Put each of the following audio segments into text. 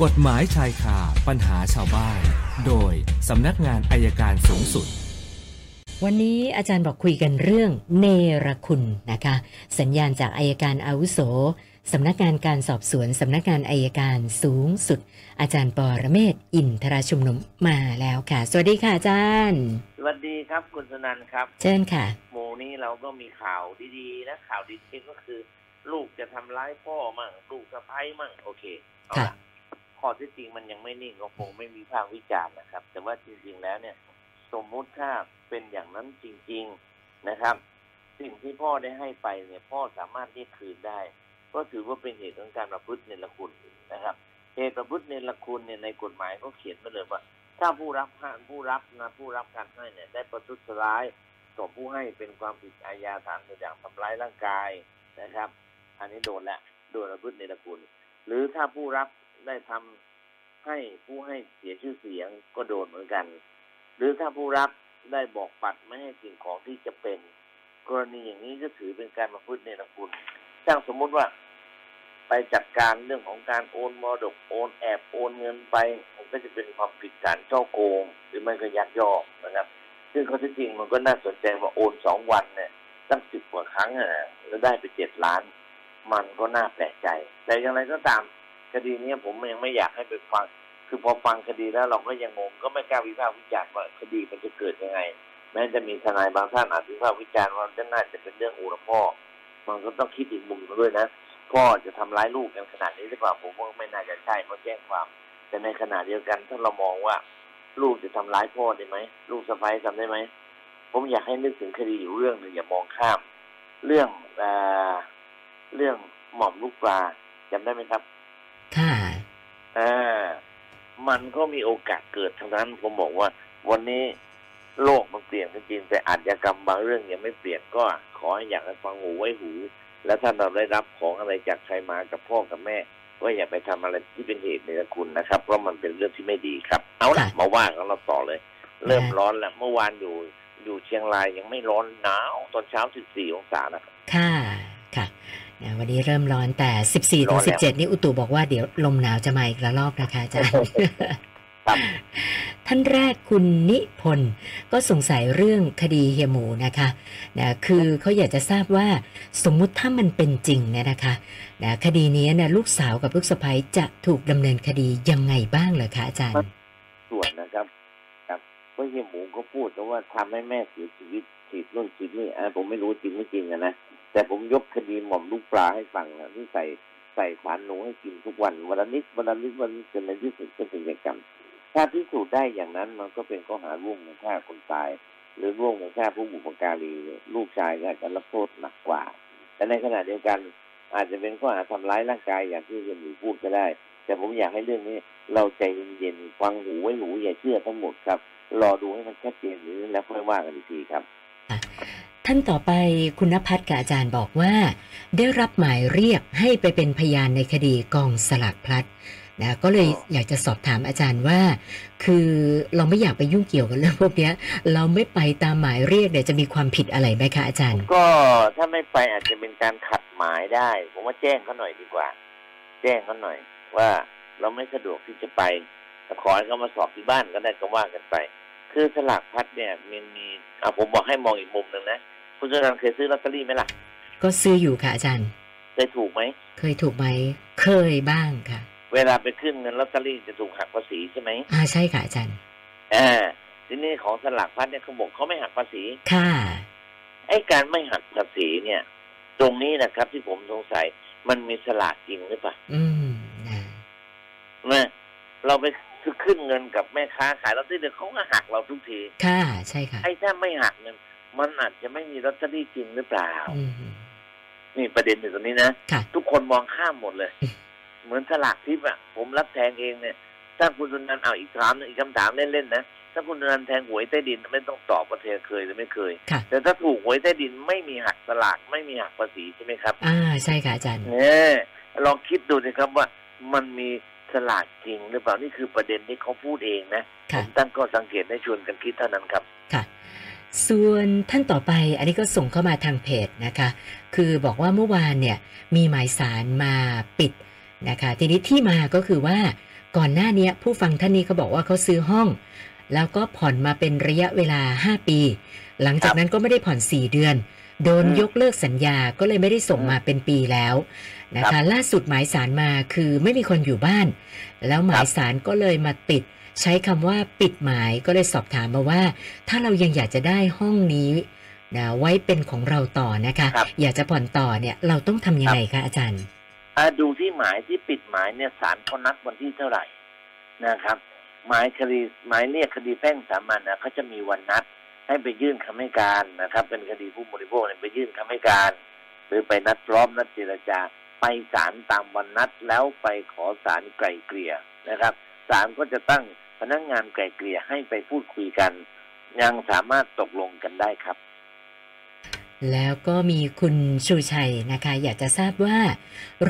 กฎหมายชายคาปัญหาชาวบ้าน โดยสำนักงานอายการสูงสุด วันนี้อาจารย์บอกคุยกันเรื่องเนรคุณนะคะ สัญญาณจากอายการอาวุโสสำนักงานการสอบสวน สำนักงานอายการสูงสุด อาจารย์ปอระเมศวร์อินทราชุมนุมมาแล้วค่ะ สวัสดีค่ะอาจารย์ สวัสดีครับคุณสนันครับ เชิญค่ะหมู่นี้เราก็มีข่าวดีๆนะข่าวดีๆก็คือ ลูกจะทำร้ายพ่อมั่งลูกสะพ้ายมั่งโอเคเอาค่ะละ ข้อที่จริงมันยังไม่นิ่งก็คงไม่มีภาควิจารณ์นะครับ แต่ว่าจริงๆแล้วเนี่ย สมมุติถ้าเป็นอย่างนั้นจริง ๆนะครับ สิ่งที่พ่อได้ให้ไปเนี่ยพ่อสามารถเรียกคืนได้ ก็ถือว่าเป็นเหตุของการประพฤติเนรคุณนะครับ เหตุประพฤติเนรคุณเนี่ยในกฎหมายก็เขียนไว้เลยว่า ถ้าผู้รับผู้รับนะผู้รับการให้เนี่ย ได้ประทุษร้ายต่อผู้ให้เป็นความผิดอาญาฐานอย่างทำร้ายร่างกายนะครับ อันนี้โดนละโดนประพฤติเนรคุณ หรือถ้าผู้รับ ได้ทำให้ผู้ให้เสียชื่อเสียงก็โดนเหมือนกัน หรือถ้าผู้รับได้บอกปัดไม่ให้สิ่งของที่จะเป็น กรณีอย่างนี้ก็ถือเป็นการประพฤติเนรคุณถ้าสมมุติว่า ไปจัดการเรื่องของการโอนมรดกโอนแอบโอนเงินไปมันก็จะเป็นความผิดฐานช่อโกง หรือไม่ก็ยักยอกนะครับ ซึ่งข้อเท็จจริงมันก็น่าสนใจว่าโอนสองวันเนี่ยตั้งสิบกว่าครั้งอะแล้วได้ไปเจ็ดล้าน มันก็น่าแปลกใจ แต่อย่างไรก็ตาม คดีนี้ผมยังไม่อยากให้ไปฟัง คือพอฟังคดีแล้วเราก็ยังงงก็ไม่กล้าวิพากษ์วิจารณ์ว่าคดีมันจะเกิดยังไง แม้จะมีทนายบางท่านอาจวิพากษ์วิจารณ์ว่าจะน่าจะเป็นเรื่องอู่ละพ่อ มันก็ต้องคิดอีกมุมหนึ่งด้วยนะพ่อจะทำร้ายลูกกันขนาดนี้หรือเปล่าผมว่าไม่น่าจะใช่เพราะแจ้งความ แต่ในขณะเดียวกันถ้าเรามองว่า ลูกจะทำร้ายพ่อได้ไหมลูกสะใภ้ทำได้ไหมผมอยากให้นึกถึงคดีอยู่เรื่องหนึ่งอย่ามองข้าม เรื่องเอเรื่องหม่อมลูกปลาจำได้ไหมครับ อ่ามันก็มีโอกาสเกิดทั้งนั้น ผมบอกว่า วันนี้โลกมันเปลี่ยนก็จริงแต่อาชญากรรมบางเรื่องยังไม่เปลี่ยนก็ขอให้อยากให้ฟังหูไว้หู แล้วถ้าเราได้รับของอะไรจากใครมากับพ่อกับแม่ก็อย่าไปทำอะไรที่เป็นเหตุในคุณนะครับ เพราะมันเป็นเรื่องที่ไม่ดีครับ เอาละค่ะมาว่ากันเราต่อเลย เริ่มค่ะร้อนแล้วเมื่อวานอยู่อยู่เชียงรายยังไม่ร้อนหนาวตอนเช้า 14 องศานะครับค่ะค่ะ นะวันนี้เริ่มร้อนแต่ 14ถึร้องนแล้ว17 นี่อุตุบอกว่าเดี๋ยวลมหนาวจะมาอีกระลอกนะคะอาจารย์ครับท่านแรกคุณนิพนธ์ก็สงสัยเรื่องคดีเฮียหมูนะคะนะคือเขาอยากจะทราบว่าสมมุติถ้ามันเป็นจริงเนี่ยนะคะนะคดีนี้เนี่ยลูกสาวกับลูกสะใภ้จะถูกดำเนินคดียังไงบ้างเหรอคะอาจารย์ ส่วนนะครับครับเพราะเฮียหมูก็พูดแต่ว่าทำให้แม่เสียชีวิตฉีดนู่นฉีดนี่อะผมไม่รู้จริงไม่จริงอะนะ แต่ผมยกคดีหม่อมลูกปลาให้ฟังนะที่ใส่ใส่ขวานหนูให้กินทุกวันวันละนิดวันละนิดวันจนในที่สุดก็เป็นกิจกรรมถ้าพิสูจน์ได้อย่างนั้นมันก็เป็นข้อหาร่วมกันฆ่าคนตาย หรือร่วมกันฆ่าผู้บุพการีลูกชายก็จะรับโทษหนักกว่า แต่ในขณะเดียวกันอาจจะเป็นข้อหาทำร้ายร่างกายอย่างที่คุณหมีพูดก็ได้ แต่ผมอยากให้เรื่องนี้ เราใจเย็นๆฟังหูไว้หูอย่าเชื่อทั้งหมดครับ รอดูให้มันชัดเจนนี้แล้วค่อยว่ากันอีกทีครับ ท่านต่อไปคุณนภัสกับอาจารย์บอกว่า ได้รับหมายเรียกให้ไปเป็นพยานในคดีกองสลากพลัดนะก็เลยอยากจะสอบถามอาจารย์ว่า คือเราไม่อยากไปยุ่งเกี่ยวกับเรื่องพวกเนี้ยเราไม่ไปตามหมายเรียกเดี๋ยวจะมีความผิดอะไรไหมคะอาจารย์ ก็ถ้าไม่ไปอาจจะเป็นการขัดหมายได้ ผมว่าแจ้งเขาหน่อยดีกว่า แจ้งเขาหน่อยว่าเราไม่สะดวกที่จะไปขอให้เขามาสอบที่บ้านก็ได้ก็ว่ากันไป คือสลากพัดเนี่ยมันมีอะผมบอกให้มองอีกมุมหนึ่งนะ คุณชนันเคยซื้อลอตเตอรี่ไหมล่ะ ก็ซื้ออยู่ค่ะอาจารย์ เคยถูกไหม เคยถูกไหม เคยบ้างค่ะ เวลาไปขึ้นเงินลอตเตอรี่จะถูกหักภาษีใช่ไหมอ่าใช่ค่ะอาจารย์ อ่า ทีนี้ของสลากพัดเนี่ยเขาบอกเขาไม่หักภาษี ค่ะ ไอ้การไม่หักภาษีเนี่ย ตรงนี้นะครับที่ผมสงสัยมันมีสลากจริงหรือเปล่า อืมนะนะเราไป ซื้อขึ้นเงินกับแม่ค้าขายลอตเตอรี่เดี๋ยวเขาก็หักเราทุกที ค่ะ ใช่ค่ะไอ้ถ้าไม่หักเนี่ยมันอาจจะไม่มีลอตเตอรี่จริงหรือเปล่าอืมนี่ประเด็นอยู่ตรงนี้นะค่ะทุกคนมองข้ามหมดเลย เหมือนสลากทิพย์อะผมรับแทงเองเนี่ย ถ้าคุณสุนันท์เอาอีกถามหนึ่งอีกคำถามเล่นๆนะ ถ้าคุณสุนันท์แทงหวยใต้ดินไม่ต้องตอบว่าเธอเคยหรือไม่เคยค่ะแต่ถ้าถูกหวยใต้ดินไม่มีหักสลากไม่มีหักภาษีใช่ไหมครับ อ่า ใช่ค่ะอาจารย์เนี่ยลองคิดดูนะครับว่ามันมี สลากจริงหรือเปล่านี่คือประเด็นที่เขาพูดเองนะผค่ะมตั้งข้อสังเกตให้ชวนกันคิดเท่านั้นครับค่ะส่วนท่านต่อไปอันนี้ก็ส่งเข้ามาทางเพจนะคะ คือบอกว่าเมื่อวานเนี่ยมีหมายสารมาปิดนะคะ ทีนี้ที่มาก็คือว่าก่อนหน้าเนี้ยผู้ฟังท่านนี้เขาบอกว่าเขาซื้อห้อง แล้วก็ผ่อนมาเป็นระยะเวลา 5 ปี หลังจากนั้นก็ไม่ได้ผ่อน 4 เดือน โดนอืมยกเลิกสัญญาก็เลยไม่ได้ส่งอืมมาเป็นปีแล้ว นะครัคะบล่าสุดหมายสารมาคือไม่มีคนอยู่บ้าน แล้วหมายครับสารก็เลยมาติด ใช้คำว่าปิดหมายก็เลยสอบถามมาว่า ถ้าเรายังอยากจะได้ห้องนี้นะไว้เป็นของเราต่อนะคะครับอยากจะผ่อนต่อเนี่ยเราต้องทำยังไงคะอาจารย์อ่าดูที่หมายที่ปิดหมายเนี่ยศาลเขานัดวันที่เท่าไหร่นะครับ หมายคดีหมายเรียกคดีแพ่งสามัญนะเขาจะมีวันนัดให้ไปยื่นคำให้การนะครับ เป็นคดีผู้บริโภคเนี่ยไปยื่นคำให้การ หรือไปนัดพร้อมนัดเจรจา ไปศาลตามวันนัดแล้วไปขอศาลไกล่เกลี่ยนะครับศาลก็จะตั้งพนักงานไกล่เกลี่ยให้ไปพูดคุยกัน ยังสามารถตกลงกันได้ครับ แล้วก็มีคุณชูชัยนะคะ อยากจะทราบว่า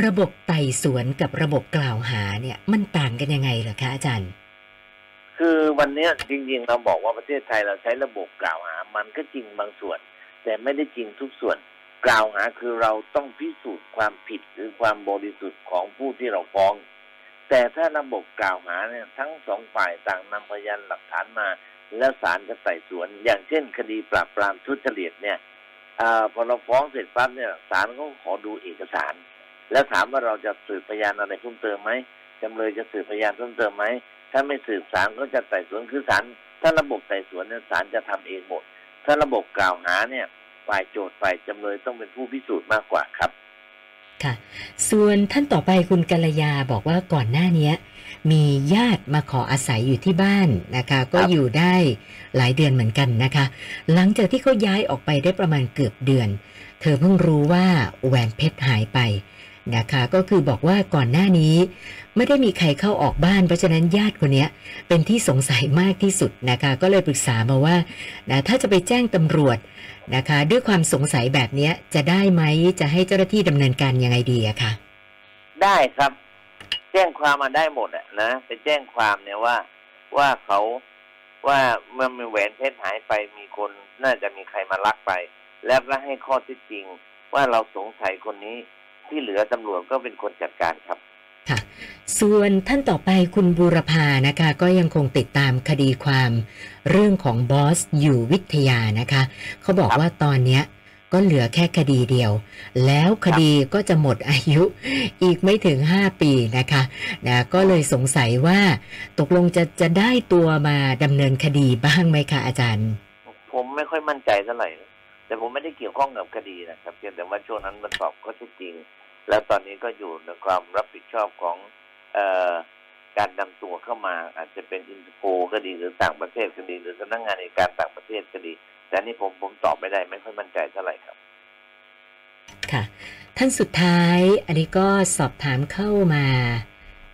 ระบบไต่สวนกับระบบกล่าวหาเนี่ย มันต่างกันยังไงเหรอคะอาจารย์ คือวันเนี้ยจริงๆ เราบอกว่าประเทศไทยเราใช้ระบบกล่าวหา มันก็จริงบางส่วน แต่ไม่ได้จริงทุกส่วน กล่าวหาคือเราต้องพิสูจน์ความผิดหรือความบริสุทธิ์ของผู้ที่เราฟ้อง แต่ถ้าระบบกล่าวหาเนี่ยทั้งสองฝ่ายต่างนำพยานหลักฐานมา แล้วศาลจะไต่สวน อย่างเช่น คดีปราบปรามทุจริตเนี่ยอพอเราฟ้องเสร็จปั๊บเนี่ยศาลก็ขอดูเอกสาร แล้วถามว่าเราจะสืบพยานอะไรเพิ่มเติมไหมจำเลยจะสืบพยานเพิ่มเติมไหมถ้าไม่สืบศาลก็จะไต่สวนคือศาลถ้าระบบไต่สวนเนี่ยศาลจะทำเองหมด ถ้าระบบกล่าวหาเนี่ย ฝ่ายโจทย์ฝ่ายจำเลยต้องเป็นผู้พิสูจน์มากกว่าครับ ค่ะ ส่วนท่านต่อไปคุณกัลยาบอกว่าก่อนหน้าเนี้ยมีญาติมาขออาศัยอยู่ที่บ้านนะคะ ก็ครับอยู่ได้หลายเดือนเหมือนกันนะคะ หลังจากที่เขาย้ายออกไปได้ประมาณเกือบเดือน เธอเพิ่งรู้ว่าแหวนเพชรหายไป นะคะก็คือบอกว่าก่อนหน้านี้ ไม่ได้มีใครเข้าออกบ้าน เพราะฉะนั้นญาติคนนี้เป็นที่สงสัยมากที่สุดนะคะก็เลยปรึกษามาว่านะถ้าจะไปแจ้งตำรวจนะคะด้วยความสงสัยแบบนี้จะได้ไหมจะให้เจ้าหน้าที่ดำเนินการยังไงดีอะคะได้ครับ แจ้งความมาได้หมดอะนะไปแจ้งความเนี่ยว่าว่าเขาว่าเมื่อมีแหวนเพชรหายไปมีคนน่าจะมีใครมาลักไป แล้วก็ให้ข้อที่จริงว่าเราสงสัยคนนี้ ที่เหลือตำรวจก็เป็นคนจัดการครับค่ะ ส่วนท่านต่อไปคุณบูรพานะคะ ก็ยังคงติดตามคดีความเรื่องของบอสอยู่วิทยานะคะ เขาบอกครับว่าตอนเนี้ยก็เหลือแค่คดีเดียว แล้วคดีก็จะหมดอายุอีกไม่ถึง 5 ปีนะคะนะก็เลยสงสัยว่าตกลงจะจะได้ตัวมาดำเนินคดีบ้างไหมคะอาจารย์ ผมไม่ค่อยมั่นใจเท่าไหร่ แต่ผมไม่ได้เกี่ยวข้องกับคดีนะครับเพียงแต่ว่าช่วงนั้นมันสอบข้อเท็จจริง แล้วตอนนี้ก็อยู่ในความรับผิดชอบของเออการนำตัวเข้ามาอาจจะเป็นอินเตอร์โพลก็ดีหรือต่างประเทศก็ดีหรือสำนักงานในการต่างประเทศก็ดี แต่อันนี่ผมผมตอบไม่ได้ไม่ค่อยมั่นใจเท่าไหร่ครับ ค่ะท่านสุดท้ายอันนี้ก็สอบถามเข้ามา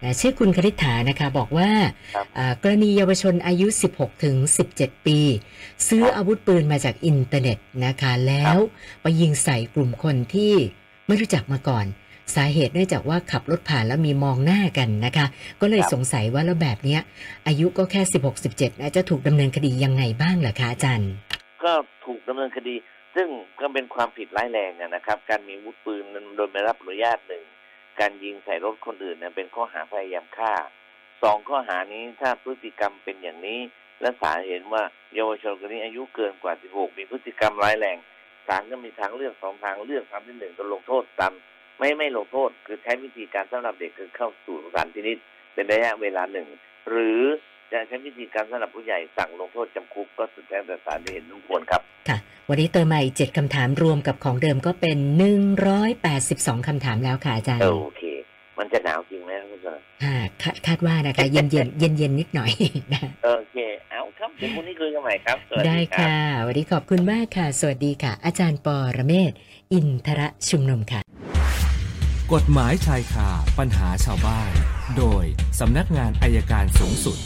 นะชื่อคุณคริษฐานะคะ บอกว่าครับอ่ากรณีเยาวชนอายุ 16 ถึง 17 ปี ซื้อครับอาวุธปืนมาจากอินเทอร์เน็ตนะคะ แล้วไปยิงใส่กลุ่มคนที่ ไม่รู้จักมาก่อน สาเหตุเนื่องจากว่าขับรถผ่านแล้วมีมองหน้ากันนะคะ ก็เลยครับสงสัยว่าแล้วแบบเนี้ย อายุก็แค่ 16-17นะจะถูกดำเนินคดียังไงบ้างเหรอคะอาจารย์ ก็ถูกดำเนินคดี ซึ่งก็เป็นความผิดร้ายแรงอะนะครับ การมีอาวุธปืนโดยไม่รับอนุญาตหนึ่งการยิงใส่รถคนอื่นเนี่ยเป็นข้อหาพยายามฆ่าสองข้อหานี้ถ้าพฤติกรรมเป็นอย่างนี้ และศาลเห็นว่าเยาวชนคนนี้อายุเกินกว่า 16 มีพฤติกรรมร้ายแรง ศาลก็มีทางเลือกสองทางเลือกทางที่หนึ่งก็ลงโทษตามไม่ไม่ลงโทษ คือใช้วิธีการสำหรับเด็กคือเข้าสู่สถานพินิจเป็นระยะเวลาหนึ่ง หรือจะใช้วิธีการสำหรับผู้ใหญ่สั่งลงโทษจำคุกก็สุดแท้แต่ศาลที่เห็นสมควรครับ ค่ะ วันนี้เติมมาอีก7คำถามรวมกับของเดิมก็เป็น182คำถามแล้วค่ะอาจารย์โอเค มันจะหนาวจริงไหมครับคุณสนค่ะคาดคาดว่านะคะ เย็นเย็นเย็นเย็นๆนิดหน่อยนะโอเคเอาครับ เดี๋ยวพรุ่งนี้คุยกันใหม่ครับ สวัสได้ดีครับค่ะ วันนี้ขอบคุณมากค่ะ สวัสดีค่ะ อาจารย์ปอระเมศ อินทระชุมนุมค่ะ กฎหมายชายคาปัญหาชาวบ้าน โดยสำนักงานอายการสูงสุด